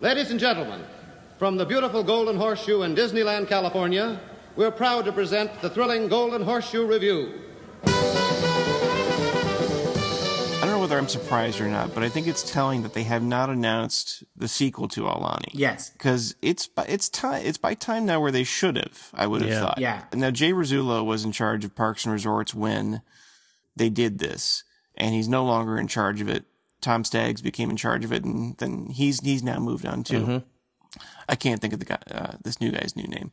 Ladies and gentlemen, from the beautiful Golden Horseshoe in Disneyland, California, we're proud to present the thrilling Golden Horseshoe Review. I don't know whether I'm surprised or not, but I think it's telling that they have not announced the sequel to Aulani. Yes. because it's by, it's time it's by time now where they should have. I would have Yeah. thought. Yeah. Now Jay Rasulo was in charge of Parks and Resorts when they did this, and he's no longer in charge of it. Tom Staggs became in charge of it, and then he's he's now moved on too. I can't think of the guy, uh, this new guy's new name.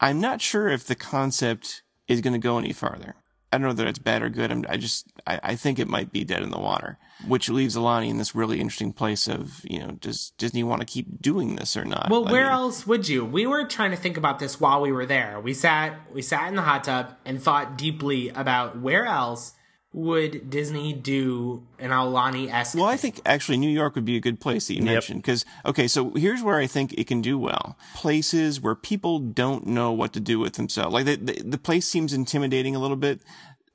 I'm not sure if the concept is going to go any farther. I don't know that it's bad or good. I'm, I just, I, I think it might be dead in the water, which leaves Aulani in this really interesting place of, you know, does Disney want to keep doing this or not? Well, I where mean, else would you? We were trying to think about this while we were there. We sat we sat in the hot tub and thought deeply about where else would Disney do an Aulani esque. Well, I think actually New York would be a good place that you mentioned because okay, so here's where I think it can do well: places where people don't know what to do with themselves. Like the the, the place seems intimidating a little bit.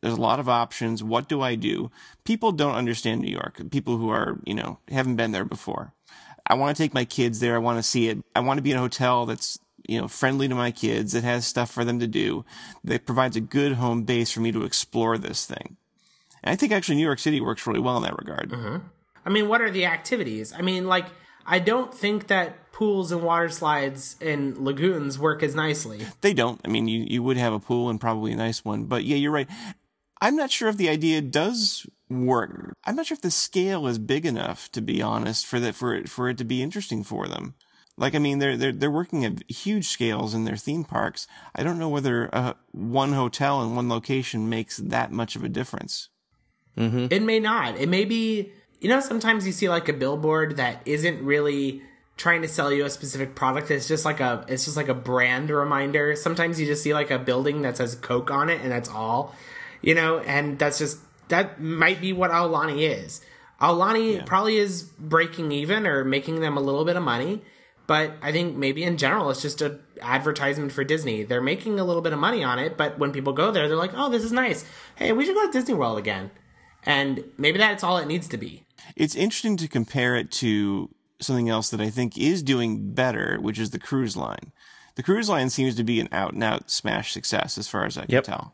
There's a lot of options. What do I do? People don't understand New York. People who are you know haven't been there before. I want to take my kids there. I want to see it. I want to be in a hotel that's you know friendly to my kids. That has stuff for them to do. That provides a good home base for me to explore this thing. And I think actually New York City works really well in that regard. I mean, what are the activities? I mean, like I don't think that pools and water slides and lagoons work as nicely. They don't. I mean, you, you would have a pool and probably a nice one, but yeah, you're right. I'm not sure if the idea does work. I'm not sure if the scale is big enough, to be honest, for that for it for it to be interesting for them. Like, I mean, they're they're they're working at huge scales in their theme parks. I don't know whether uh, one hotel in one location makes that much of a difference. Mm-hmm. It may not. It may be, you know, sometimes you see like a billboard that isn't really trying to sell you a specific product. It's just like a, it's just like a brand reminder. Sometimes you just see like a building that says Coke on it and that's all, you know, and that's just, that might be what Aulani is. Aulani probably is breaking even or making them a little bit of money. But I think maybe in general, it's just a advertisement for Disney. They're making a little bit of money on it, but when people go there, they're like, "Oh, this is nice. Hey, we should go to Disney World again." And maybe that's all it needs to be. It's interesting to compare it to something else that I think is doing better, which is the cruise line. The cruise line seems to be an out and out smash success as far as I can Yep. tell.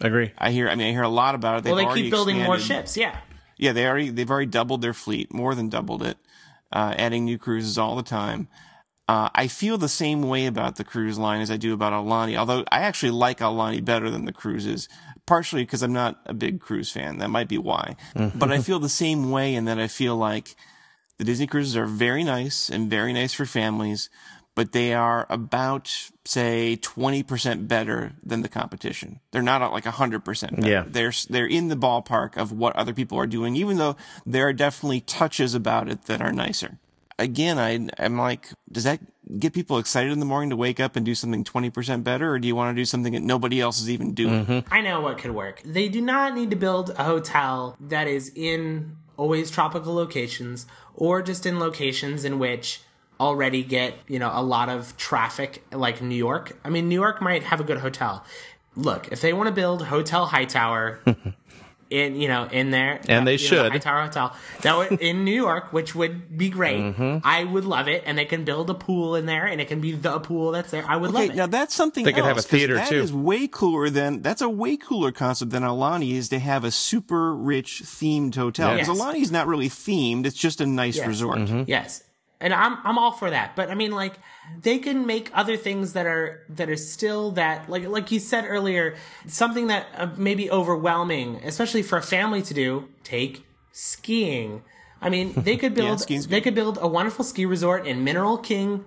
Agree. I hear. I mean, I hear a lot about it. They've Well, they keep building more ships. Yeah. Yeah, they already they've already doubled their fleet, more than doubled it, uh, adding new cruises all the time. Uh, I feel the same way about the cruise line as I do about Aulani. Although I actually like Aulani better than the cruises, partially because I'm not a big cruise fan. That might be why. Mm-hmm. but I feel the same way in that I feel like the Disney cruises are very nice and very nice for families, but they are about, say, 20% better than the competition. They're not like 100% better. Yeah. They're, they're in the ballpark of what other people are doing, even though there are definitely touches about it that are nicer. Again, I, I'm like, does that get people excited in the morning to wake up and do something 20% better? Or do you want to do something that nobody else is even doing? Mm-hmm. I know what could work. They do not need to build a hotel that is in always tropical locations or just in locations in which already get, you know, a lot of traffic like New York. I mean, New York might have a good hotel. Look, if they want to build Hotel Hightower in, you know, in there And they you know, the should. Hightower Hotel. That would in New York, which would be great. Mm-hmm. I would love it and they can build a pool in there and it can be the pool that's there. I would love it. now that's something They could have else, a 'cause theater, That too. is way cooler than that's a way cooler concept than Aulani is to have a super rich themed hotel. Because Yes. Aulani's not really themed; it's just a nice Yes. resort. Mm-hmm. Yes. And I'm I'm all for that. But I mean like they can make other things that are that are still that like like you said earlier something that uh, may be overwhelming especially for a family to do take skiing. I mean, they could build skiing's they could build a wonderful ski resort in Mineral King.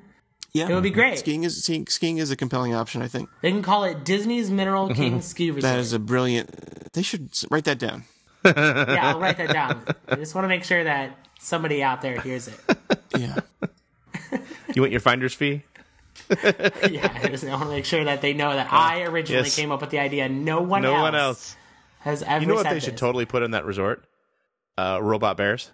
Yeah, It would be great. Skiing is skiing, skiing is a compelling option. I think They can call it Disney's Mineral King Ski Resort. that is a brilliant. They should write that down. yeah, I'll write that down. I just want to make sure that somebody out there hears it. Yeah, You want your finder's fee? Yeah, I just want to make sure that they know that I originally Yes. came up with the idea. No one No else one else. has ever You know what said they should totally put in that resort? Uh, robot bears.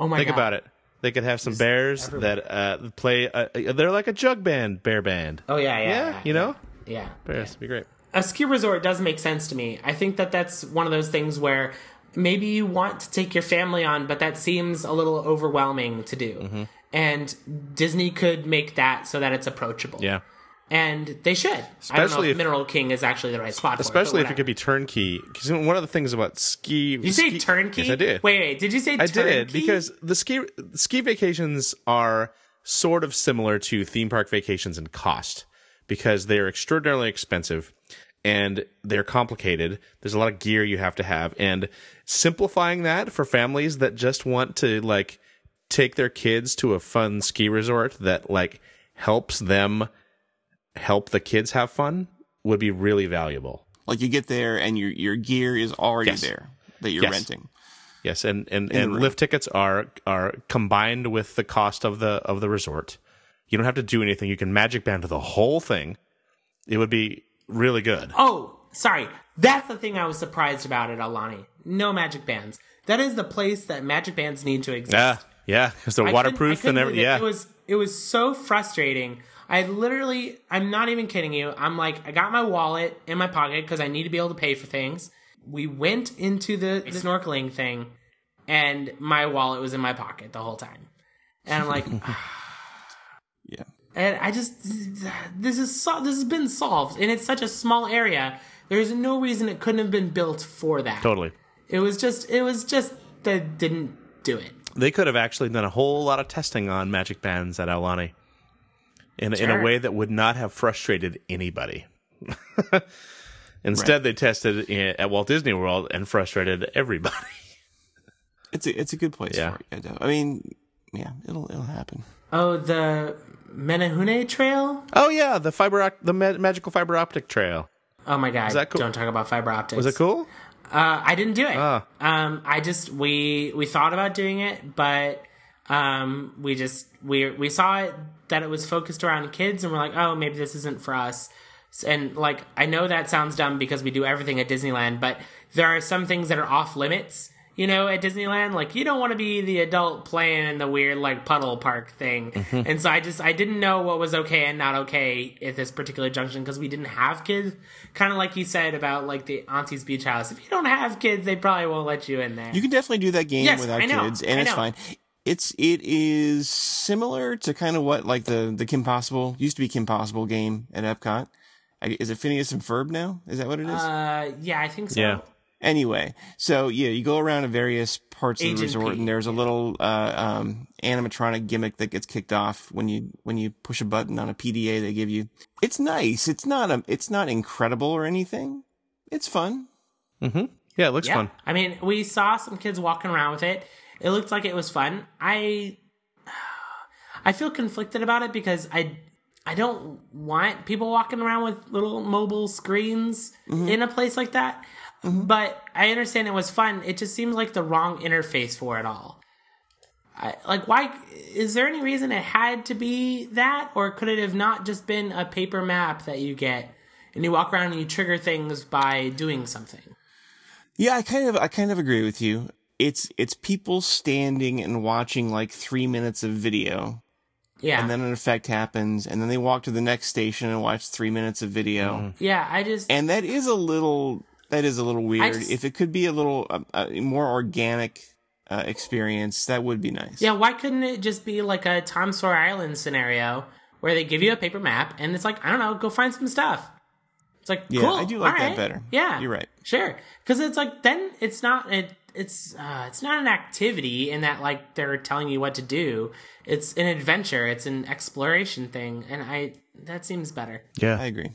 Oh my Think god. about it. They could have some bears that uh, play. Uh, they're like a jug band, bear band. Oh yeah, yeah. yeah, you know, Yeah. bears would be great. A ski resort does make sense to me. I think that that's one of those things where maybe you want to take your family on, but that seems a little overwhelming to do. Mm-hmm. and Disney could make that so that it's approachable. Yeah. and they should. I don't know Especially if, Mineral King is actually the right spot. Especially for if it could be turnkey. Because one of the things about ski. Did you say turnkey? Yes, I did. Wait, wait. Did you say I turnkey? did because the ski ski vacations are sort of similar to theme park vacations in cost because they're extraordinarily expensive and they're complicated. There's a lot of gear you have to have and simplifying that for families that just want to like take their kids to a fun ski resort that like helps them help the kids have fun would be really valuable. Like you get there and your your gear is already Yes. there that you're Yes. renting. Yes, and and, and lift tickets are are combined with the cost of the of the resort. You don't have to do anything. You can magic band the whole thing. It would be really good. Oh, sorry. That's the thing I was surprised about at Aulani. No magic bands. That is the place that magic bands need to exist. Yeah, yeah, because they're I waterproof couldn't and everything. Yeah, It was it was so frustrating. I literally I'm not even kidding you. I'm like I got my wallet in my pocket because I need to be able to pay for things. We went into the, the snorkeling thing and my wallet was in my pocket the whole time. And I'm like Yeah. and I just this is so, this has been solved and it's such a small area. There's no reason it couldn't have been built for that. totally. It was just it was just that didn't do it. They could have actually done a whole lot of testing on magic bands at Aulani in in a way that would not have frustrated anybody. Instead, they tested it at Walt Disney World and frustrated everybody. It's a it's a good place Yeah. for it. I I mean, yeah, it'll it'll happen. Oh, the Menehune Trail? Oh yeah, the fiber opt- the ma- magical fiber optic trail. Oh my god! that cool? Don't talk about fiber optics. Was it cool? Uh, I didn't do it. Ah. Um, I just we we thought about doing it, but um, we just we we saw it that it was focused around kids, and we're like, oh, maybe this isn't for us. And like, I know that sounds dumb because we do everything at Disneyland, but there are some things that are off limits. You know, at Disneyland, like you don't want to be the adult playing in the weird like puddle park thing. And so I just I didn't know what was okay and not okay at this particular junction because we didn't have kids. Kind of like you said about like the Aunty's Beach House. If you don't have kids, they probably won't let you in there. You can definitely do that game Yes, without I know, kids, and I it's know. fine. It's it is similar to kind of what like the the Kim Possible used to be Kim Possible game at Epcot. I- Is it Phineas and Ferb now? Is that what it is? uh, yeah, I think so. Yeah. Anyway, so yeah, you go around to various parts of the resort, P, and there's a little uh, um, animatronic gimmick that gets kicked off when you when you push a button on a PDA they give you. It's nice. It's not a. It's not incredible or anything. It's fun. Yeah, it looks Yeah. fun. I mean, we saw some kids walking around with it. It looked like it was fun. I I feel conflicted about it because I I don't want people walking around with little mobile screens in a place like that. Mm-hmm. But I understand it was fun. It just seems like the wrong interface for it all. I, like, why is there any reason it had to be that, or could it have not just been a paper map that you get and you walk around and you trigger things by doing something? Yeah, I kind of I kind of agree with you. It's it's people standing and watching like three minutes of video, Yeah, and then an effect happens, and then they walk to the next station and watch three minutes of video, yeah. I just and that is a little that is a little weird. just- if it could be a little uh, uh, more organic uh, experience, that would be nice. Yeah, why couldn't it just be like a Tom Sawyer Island scenario where they give you a paper map and it's like, I don't know, go find some stuff. It's like, Yeah, cool. I do like all that right. better. Yeah, You're right. Sure, because it's like then it's not it, it's uh, it's not an activity in that like they're telling you what to do. It's an adventure. It's an exploration thing, and I that seems better. Yeah. I agree.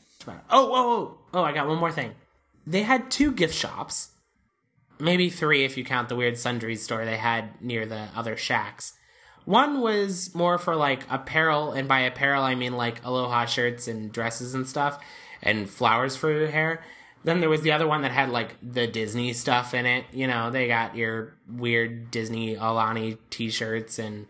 Oh, whoa, whoa. Oh, I got one more thing. They had two gift shops. Maybe three if you count the weird sundries store they had near the other shacks. One was more for like apparel, and by apparel I mean like aloha shirts and dresses and stuff, and flowers for your hair. Then there was the other one that had like the Disney stuff in it. You know, they got your weird Disney Aulani t shirts and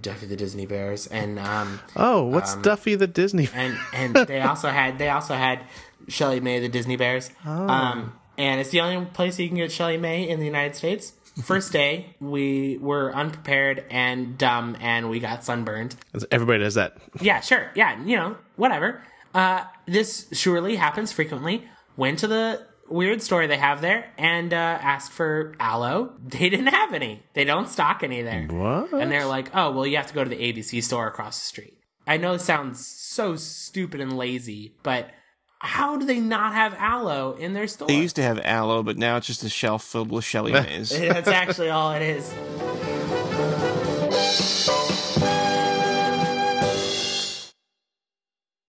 Duffy the Disney Bears and um Oh, what's Duffy the Disney? and and they also had they also had ShellieMay the Disney Bears. Um, and it's the only place you can get ShellieMay in the United States. First day, we were unprepared and dumb, and we got sunburned. Everybody does that. Yeah, sure, yeah, you know, whatever. Uh, this surely happens frequently. Went to the weird store they have there and uh, asked for aloe. They didn't have any. They don't stock any there. What? And they're like, oh, well, you have to go to the ABC store across the street. I know it sounds so stupid and lazy, but how do they not have aloe in their store? They used to have aloe, but now it's just a shelf filled with Shelly Mays. That's actually all it is.